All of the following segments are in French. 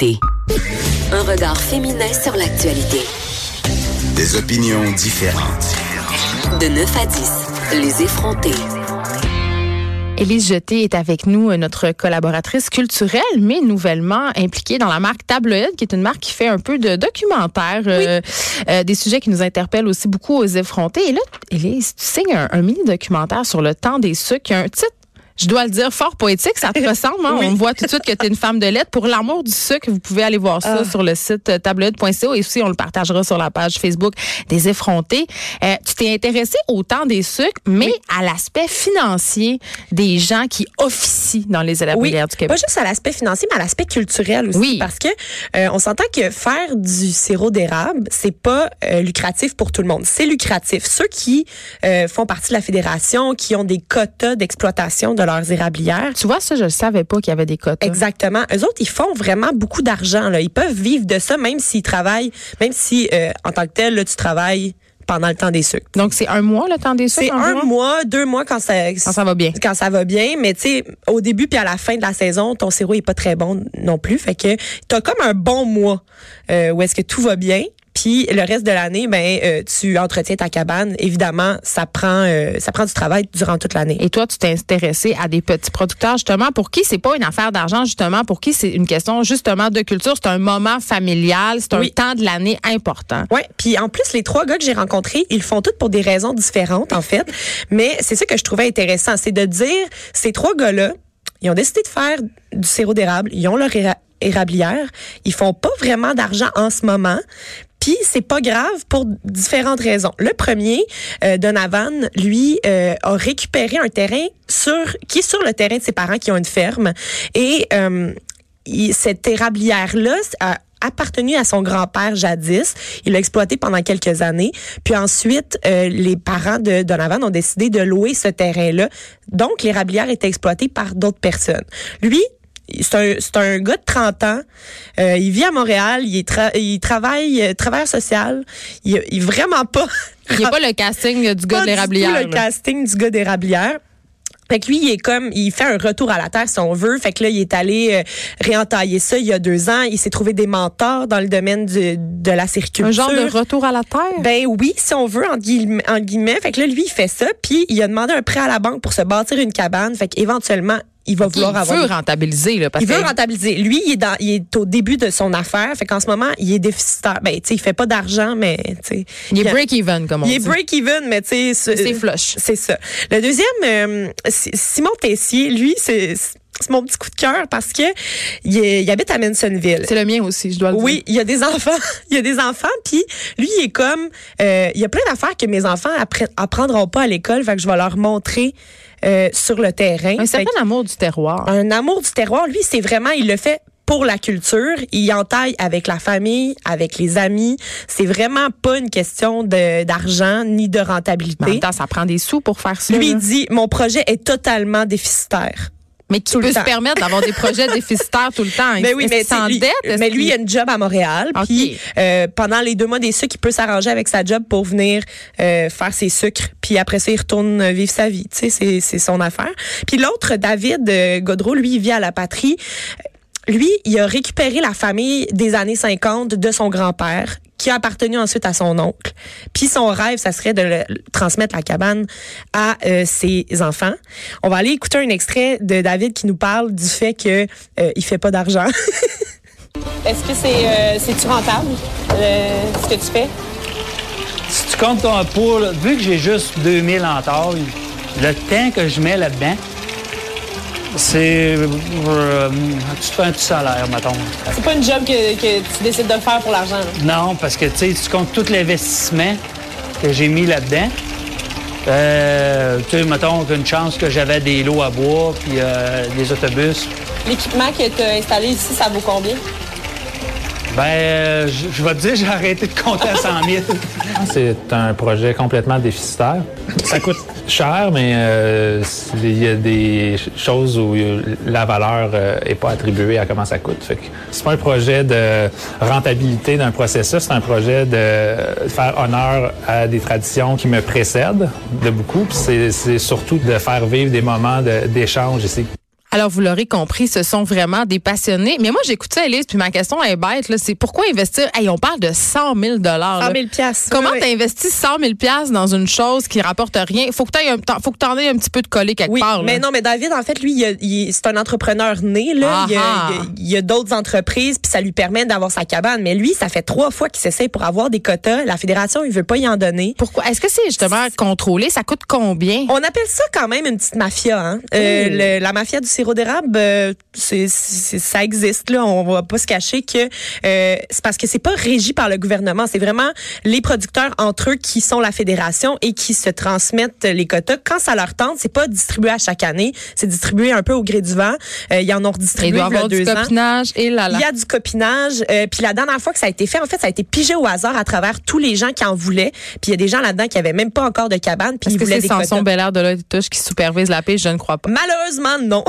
l'actualité. Un regard féminin sur l'actualité. Des opinions différentes. De 9 à 10, les effrontés. Élise Jeté est avec nous, notre collaboratrice culturelle, mais nouvellement impliquée dans la marque Tabloïd, qui est une marque qui fait un peu de documentaire, euh, euh, des sujets qui nous interpellent aussi beaucoup aux effrontés. Et là, Élise, tu signes un, un mini-documentaire sur le temps des sucres, qui a un titre je dois le dire, fort poétique. Ça te ressemble. Hein? On voit tout de suite que tu es une femme de lettres. Pour l'amour du sucre, vous pouvez aller voir ça Ah. sur le site euh, tableau.co et aussi on le partagera sur la page Facebook des effrontés. Euh, tu t'es intéressé au temps des sucres, mais à l'aspect financier des gens qui officient dans les élaborations du pas Québec. juste à l'aspect financier, mais à l'aspect culturel aussi. Oui. Parce que euh, on s'entend que faire du sirop d'érable, c'est pas euh, lucratif pour tout le monde. C'est lucratif. Ceux qui euh, font partie de la fédération, qui ont des quotas d'exploitation de leurs érablières, Tu vois, ça, je ne savais pas qu'il y avait des quotas. Exactement. Eux autres, ils font vraiment beaucoup d'argent. Ils peuvent vivre de ça, même s'ils travaillent, même si euh, en tant que tel, là, tu travailles pendant le temps des sucres. Donc, c'est un mois, le temps des sucres? C'est un mois, deux mois quand ça, Quand ça va bien. quand ça va bien, mais tu sais, au début puis à la fin de la saison, ton sirop est pas très bon non plus. Fait que t'as comme un bon mois euh, où est-ce que tout va bien. Puis le reste de l'année, ben euh, tu entretiens ta cabane. Évidemment, ça prend euh, ça prend du travail durant toute l'année. Et toi, tu t'es intéressé à des petits producteurs, justement, pour qui c'est pas une affaire d'argent, justement, pour qui c'est une question, justement, de culture. C'est un moment familial, c'est un Oui. temps de l'année important. Ouais, puis en plus les trois gars que j'ai rencontrés, ils le font tous pour des raisons différentes en fait, mais c'est ça que je trouvais intéressant, c'est de dire ces trois gars-là, ils ont décidé de faire du sirop d'érable, ils ont leur éra- érablière, ils font pas vraiment d'argent en ce moment. C'est pas grave pour différentes raisons. Le premier, euh, Donovan, lui, euh, a récupéré un terrain sur qui est sur le terrain de ses parents qui ont une ferme et euh, il- cette érablière-là a appartenu à son grand-père jadis. Il l'a exploité pendant quelques années. Puis ensuite, euh, les parents de Donovan ont décidé de louer ce terrain-là. Donc, l'érablière était exploitée par d'autres personnes. Lui, c'est un, c'est un gars de 30 ans. Euh, il vit à Montréal. Il, est tra- il travaille euh, travailleur social. Il, il vraiment pas... Il a pas le casting du gars pas du l'érablière. tout le casting du gars d'érablière. Fait que lui, il est comme, il fait un retour à la terre si on veut. Fait que là, il est allé euh, réentailler ça il y a deux ans. Il s'est trouvé des mentors dans le domaine du- de la sériculture. Un genre de retour à la terre? Ben oui, si on veut, en guillemets, en guillemets. Fait que là, lui, il fait ça, puis il a demandé un prêt à la banque pour se bâtir une cabane. Fait qu'éventuellement, il va il vouloir avoir... veut rentabiliser, là, parce Il veut rentabiliser. Lui, il est, dans, il est au début de son affaire. Fait qu'en ce moment, il est déficitaire. Ben, tu sais, il fait pas d'argent, mais, tu sais. il est il break-even, comme on il est dit. break-even, mais tu sais. C'est flush. C'est ça. Le deuxième, euh, Simon Tessier, lui, c'est c'est mon petit coup de cœur parce que il, est- il habite à Mansonville. C'est le mien aussi, je dois le dire. Oui, il y a des enfants. Il y a des enfants, puis lui, il est comme... euh, il y a plein d'affaires que mes enfants appre- apprendront pas à l'école, fait que je vais leur montrer euh, sur le terrain. Un certain amour du terroir. un amour du terroir, lui, c'est vraiment, il le fait pour la culture. Il entaille avec la famille, avec les amis. C'est vraiment pas une question d'argent ni de Mais en rentabilité. même temps, ça prend des sous pour faire ça. Lui, là. dit, mon projet est totalement déficitaire. Mais qui tout le peut se temps. permettre d'avoir des projets déficitaires tout le temps? Ben oui, mais s'endette? Est-ce mais lui, il a une job à Montréal. Puis euh, pendant les deux mois des sucres, il peut s'arranger avec sa job pour venir euh, faire ses sucres. Puis après ça, il retourne euh, vivre sa vie. Tu sais, c'est, c'est son affaire. Puis l'autre, David euh, Godreau, lui, il vit à la patrie. Lui, il a récupéré la famille des années 50 de son grand-père qui a appartenu ensuite à son oncle. Puis son rêve, ça serait de le- transmettre la cabane à euh, ses enfants. On va aller écouter un extrait de David qui nous parle du fait que euh, fait pas d'argent. Est-ce que c'est euh, c'est-tu rentable, euh, ce que tu fais? Si tu comptes ton pool, vu que j'ai juste 2000 en taille, le temps que je mets là-dedans, c'est. euh, tu te fais un petit salaire, mettons. C'est pas une job que, que tu décides de faire pour l'argent. Non, parce que tu sais, tu comptes tout l'investissement que j'ai mis là-dedans. Euh, tu sais, mettons qu'une chance que j'avais des lots à bois puis euh, des autobus. L'équipement que tu as installé ici, ça vaut combien? Ben, euh, je vais te dire, j'ai arrêté de compter à 100 000. C'est un projet complètement déficitaire. Ça coûte cher, mais euh, il y a des ch- choses où euh, la valeur n'est pas attribuée à comment ça coûte. Fait c'est pas un projet de rentabilité d'un processus, c'est un projet de faire honneur à des traditions qui me précèdent de beaucoup. C'est- surtout de faire vivre des moments d'échange ici. Alors, vous l'aurez compris, ce sont vraiment des passionnés. Mais moi, j'écoute ça, Elise, puis ma question est bête. C'est pourquoi investir? Hey, on parle de 100 000 100 000 piastres. Comment Oui, tu investis 100 000 dans une chose qui rapporte rien? Faut que tu t'en aies un petit peu de collé quelque Oui, part. là. mais non, mais David, en fait, lui, il a- il- c'est un entrepreneur né. Là. Il, il a- d'autres entreprises, puis ça lui permet d'avoir sa cabane. Mais lui, ça fait trois fois qu'il s'essaye pour avoir des quotas. La fédération, il veut pas y en donner. Pourquoi? Est-ce que c'est justement contrôlé? Ça coûte combien? On appelle ça quand même une petite mafia. Hein? Euh, le- la mafia du sirop d'érable, euh, c'est, c'est- ça existe. Là, on va pas se cacher que euh, c'est parce que c'est pas régi par le gouvernement. C'est vraiment les producteurs entre eux qui sont la fédération et qui se transmettent les quotas quand ça leur tente. C'est pas distribué à chaque année. C'est distribué un peu au gré du vent. Euh, ils en ont redistribué il y a du ans. copinage et là là. Il y a du copinage. euh, puis la dernière fois que ça a été fait, en fait, ça a été pigé au hasard à travers tous les gens qui en voulaient. Puis il y a des gens là-dedans qui avaient même pas encore de cabane. Puis ils que voulaient c'est des Samson de de touche qui supervise la pêche? Je ne crois pas. Malheureusement, non.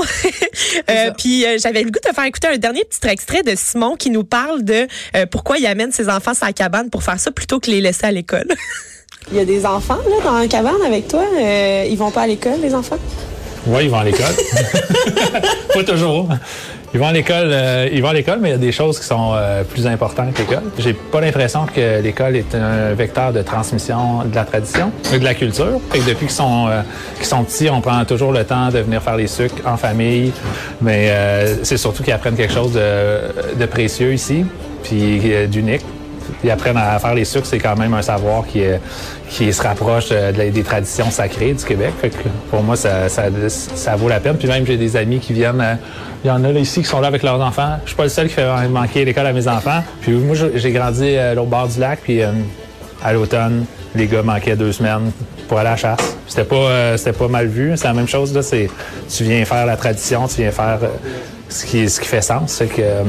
Euh, Puis euh, j'avais le goût de te faire écouter un dernier petit extrait de Simon qui nous parle de euh, pourquoi il amène ses enfants à la cabane pour faire ça plutôt que les laisser à l'école. Il y a des enfants là dans la cabane avec toi? Euh, ils vont pas à l'école, les enfants? Oui, ils vont à l'école. pas toujours. Ils vont à l'école, euh, ils vont à l'école, mais il y a des choses qui sont euh, plus importantes que l'école. J'ai pas l'impression que l'école est un vecteur de transmission de la tradition et de la culture. Depuis qu'ils sont, euh, qu'ils sont petits, on prend toujours le temps de venir faire les sucres en famille. Mais c'est surtout qu'ils apprennent quelque chose de, précieux ici, puis d'unique. Ils apprennent à faire les sucres, c'est quand même un savoir qui, est- qui se rapproche euh, des traditions sacrées du Québec. Pour moi, ça, ça, vaut la peine. Puis même, j'ai des amis qui viennent. euh, Il y en a là ici qui sont là avec leurs enfants. Je suis pas le seul qui fait manquer l'école à mes enfants. Puis moi, j'ai grandi euh, à l'autre bord du lac. Puis euh, à l'automne, les gars manquaient deux semaines pour aller à la chasse. C'était pas, euh, pas mal vu. C'est la même chose. Là, tu viens faire la tradition, tu viens faire euh, ce, qui, ce qui fait sens. Euh,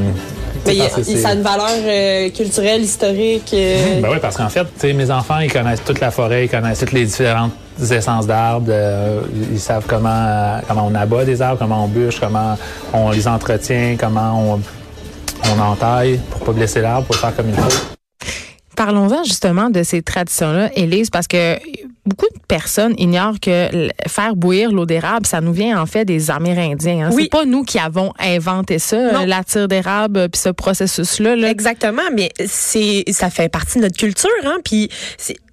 Mais y a- ça a une valeur euh, culturelle, historique. euh, ben oui, parce qu'en fait, tu sais, mes enfants, ils connaissent toute la forêt, ils connaissent toutes les différentes essences d'arbres, euh, ils savent comment, euh, comment on abat des arbres, comment on bûche, comment on les entretient, comment on, on entaille pour pas blesser l'arbre, pour le faire comme il faut. Parlons-en justement de ces traditions-là, Élise, parce que beaucoup de personnes ignorent que faire bouillir l'eau d'érable, ça nous vient en fait des Amérindiens. Hein. Oui. C'est pas nous qui avons inventé ça, Non. euh, la tire d'érable, euh, puis ce processus-là. là. Exactement, mais c'est ça fait partie de notre culture, hein. Puis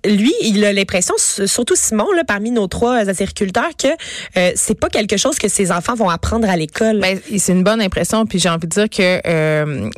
lui, il a l'impression, surtout Simon, là, parmi nos trois agriculteurs, que euh, c'est pas quelque chose que ses enfants vont apprendre à l'école. Ben, c'est une bonne impression, puis j'ai envie de dire que euh,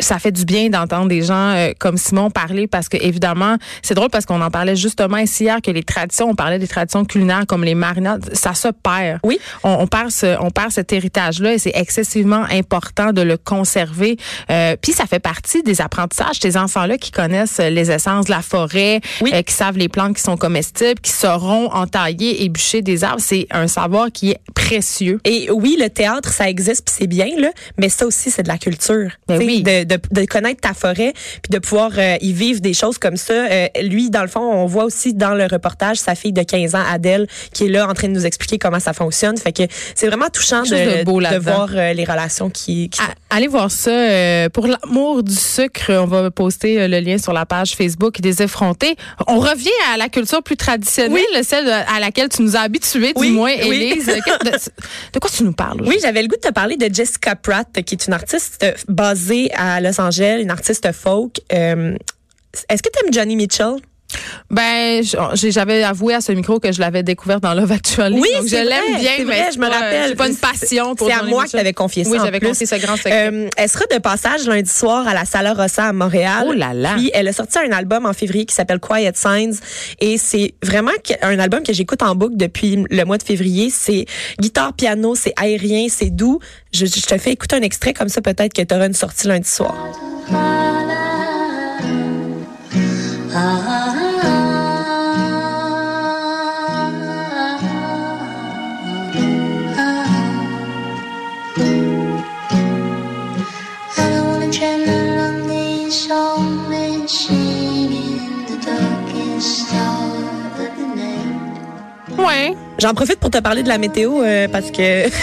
ça fait du bien d'entendre des gens euh, comme Simon parler parce que évidemment, c'est drôle parce qu'on en parlait justement ici hier que les traditions, on parlait des traditions culinaires comme les marinades, ça se perd. Oui. On, on perd ce, on perd cet héritage-là et c'est excessivement important de le conserver. Euh, puis ça fait partie des apprentissages ces enfants-là qui connaissent les essences de la forêt, Oui. euh, qui savent les plantes qui sont comestibles, qui sauront entailler et bûcher des arbres. C'est un savoir qui est précieux. Et oui, le théâtre, ça existe, puis c'est bien, là, mais ça aussi, c'est de la culture. Ben oui. de, de, de connaître ta forêt, puis de pouvoir euh, y vivre des choses comme ça. Euh, lui, dans le fond, on voit aussi dans le reportage sa fille de 15 ans, Adèle, qui est là en train de nous expliquer comment ça fonctionne. Fait que c'est vraiment touchant de, de beau de là-dedans. voir euh, les relations qui... qui Allez voir ça. euh, pour l'amour du sucre, on va poster euh, le lien sur la page Facebook des effrontés. On revient à la culture plus traditionnelle, celle à laquelle tu nous as habitués, Oui, du moins, oui. Élise. De, de quoi tu nous parles? Oui, j'avais le goût de te parler de Jessica Pratt, qui est une artiste basée à Los Angeles, une artiste folk. Est-ce que tu aimes Johnny Mitchell? Ben, j'ai- j'avais avoué à ce micro que je l'avais découvert dans Love Actually. Oui, donc je c'est l'aime bien, c'est mais vrai, c'est je me pas- rappelle. J'ai pas une passion pour C'est à moi que t'avais confié ça Oui, j'avais confié ce grand secret. Euh, elle sera de passage lundi soir à la Sala Rossa à Montréal. Oh là là. Puis elle a sorti un album en février qui s'appelle Quiet Signs et c'est vraiment un album que j'écoute en boucle depuis le mois de février. C'est guitare piano, c'est aérien, c'est doux. Je, je te fais écouter un extrait comme ça peut-être que tu auras une sortie lundi soir. J'en profite pour te parler de la météo euh, parce que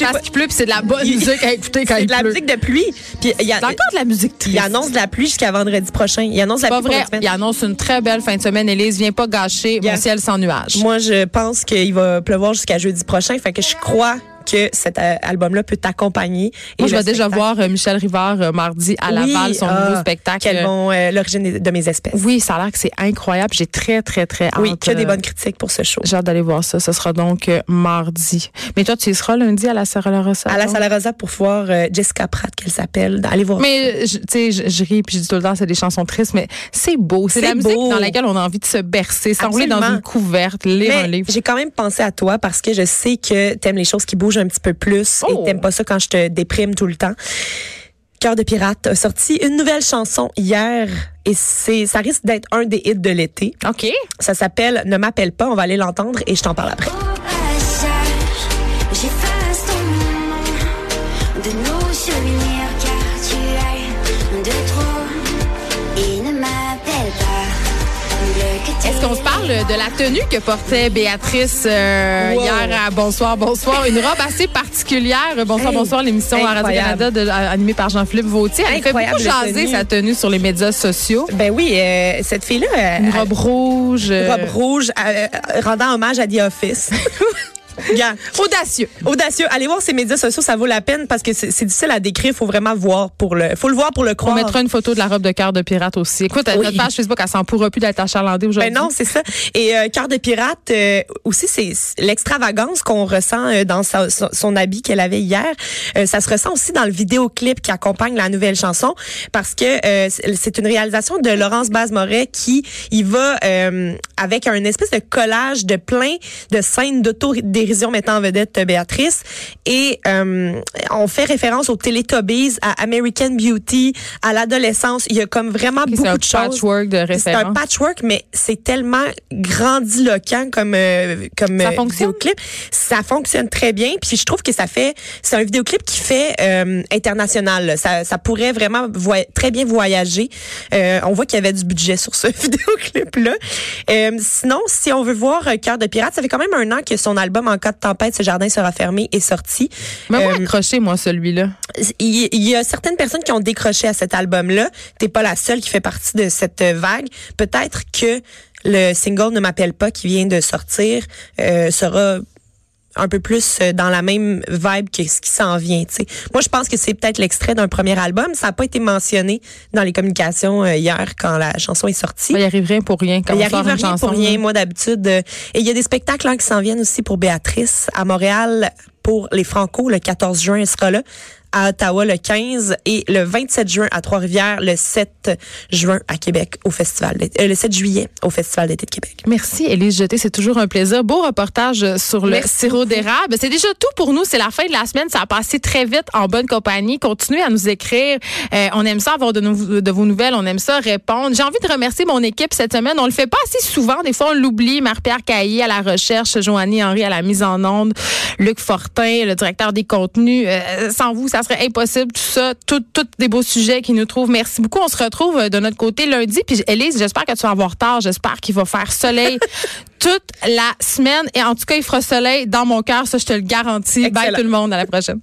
Parce pas, qu'il pleut, puis c'est de la bonne Il- musique à écouter quand c'est il de la pleut. musique de pluie. Puis il y a C'est encore de la musique il triste. annonce de la pluie jusqu'à vendredi prochain. Il annonce de la pas pluie vrai. Il annonce une très belle fin de semaine. Élise, viens pas gâcher Yeah. mon ciel sans nuages. Moi, je pense qu'il va pleuvoir jusqu'à jeudi prochain. Fait que je crois que cet euh, album-là peut t'accompagner. Moi, Et je vais déjà voir euh, Michel Rivard euh, mardi à Oui, Laval, son ah, nouveau spectacle. Quel bon, euh, l'origine de mes espèces. Oui, ça a l'air que c'est incroyable. J'ai très, très, très hâte. Oui, que des bonnes critiques pour ce show. J'ai hâte d'aller voir ça. Ce sera donc mardi. Mais toi, tu y seras lundi à la Sala Rossa. À la? Sala Rosa pour voir Jessica Pratt, qu'elle s'appelle. Allez voir. Mais, tu sais, je, je ris puis je dis tout le temps, c'est des chansons tristes, mais c'est beau. C'est la musique beau. dans laquelle on a envie de se bercer, s'enrouler dans une couverte, lire un livre. j'ai quand même pensé à toi parce que je sais que t'aimes les choses qui bougent un petit peu plus Oh. et t'aimes pas ça quand je te déprime tout le temps. Cœur de pirate a sorti une nouvelle chanson hier et c'est ça risque d'être un des hits de l'été. OK. Ça s'appelle Ne m'appelle pas, on va aller l'entendre et je t'en parle après. Qu'on se parle de la tenue que portait Béatrice euh, Wow. hier à Bonsoir, Bonsoir? Une robe assez particulière. Bonsoir, Hey, Bonsoir, l'émission à. Radio-Canada de- animée par Jean-Philippe Vautier. Elle fait Incroyable beaucoup jaser tenue. sa tenue sur les médias sociaux. Ben oui, euh, cette fille-là, euh, Une robe rouge. une euh, robe rouge, euh, euh, rendant hommage à The Office. Gars, Audacieux. audacieux. Allez voir ses médias sociaux, ça vaut la peine parce que c'est difficile à décrire. Faut vraiment voir pour le, faut le voir pour le On croire. mettra une photo de la robe de cœur de pirate aussi. Écoute, Oui. notre page Facebook, elle s'en pourra plus d'être achalandée aujourd'hui. Ben non, c'est ça. Et euh, cœur de pirate euh, aussi, c'est l'extravagance qu'on ressent euh, dans sa- son, son habit qu'elle avait hier. Euh, ça se ressent aussi dans le vidéoclip qui accompagne la nouvelle chanson parce que c'est une réalisation de Laurence Baz-Moret qui il va avec un espèce de collage de plein de scènes d'autodérision mettant en vedette Béatrice et euh, on fait référence aux Teletubbies, à American Beauty, à l'adolescence. Il y a comme vraiment c'est beaucoup un de choses. patchwork de C'est un patchwork, mais c'est tellement grandiloquent comme euh, comme Ça euh, fonctionne? vidéoclip. Ça fonctionne très bien. Puis je trouve que ça fait, c'est un vidéoclip qui fait euh, international. Ça, ça pourrait vraiment très bien voyager. On voit qu'il y avait du budget sur ce vidéoclip là. sinon, si on veut voir Cœur de pirate, ça fait quand même un an que son album En cas de tempête, ce jardin sera fermé est sorti. Mais moi, Euh, accroché, moi, celui-là. il, il y a certaines personnes qui ont décroché à cet album-là. T'es pas la seule qui fait partie de cette vague. Peut-être que le single Ne m'appelle pas qui vient de sortir euh, sera un peu plus euh, dans la même vibe que ce qui s'en vient. tu sais. Moi, je pense que c'est peut-être l'extrait d'un premier album. Ça n'a pas été mentionné dans les communications euh, hier quand la chanson est sortie. Il y arrive rien pour rien. Quand Il on arrive rien chanson, pour rien. là. Moi, d'habitude. euh, et il y a des spectacles hein, qui s'en viennent aussi pour Béatrice à Montréal pour les Franco le 14 juin. Elle sera là. À Ottawa le 15 et le 27 juin à Trois-Rivières, le 7 juin à Québec au festival, euh, le 7 juillet au festival d'été de Québec. Merci, Élise Jeté. C'est toujours un plaisir. Beau reportage sur le Merci sirop d'érable. C'est déjà tout pour nous. C'est la fin de la semaine. Ça a passé très vite en bonne compagnie. Continuez à nous écrire. Euh, on aime ça avoir de, de vos nouvelles. On aime ça répondre. J'ai envie de remercier mon équipe cette semaine. On le fait pas assez souvent. Des fois, on l'oublie. Marie-Pierre Caillé à la recherche, Joannie Henry à la mise en onde, Luc Fortin, le directeur des contenus. Euh, sans vous, ça serait impossible. Tout ça, tout, tout des beaux sujets qui nous trouvent. Merci beaucoup. On se retrouve euh, de notre côté lundi. Puis, Élise, j'espère que tu vas avoir tard. J'espère qu'il va faire soleil toute la semaine. Et en tout cas, il fera soleil dans mon cœur. Ça, je te le garantis. Bye tout le monde. À la prochaine.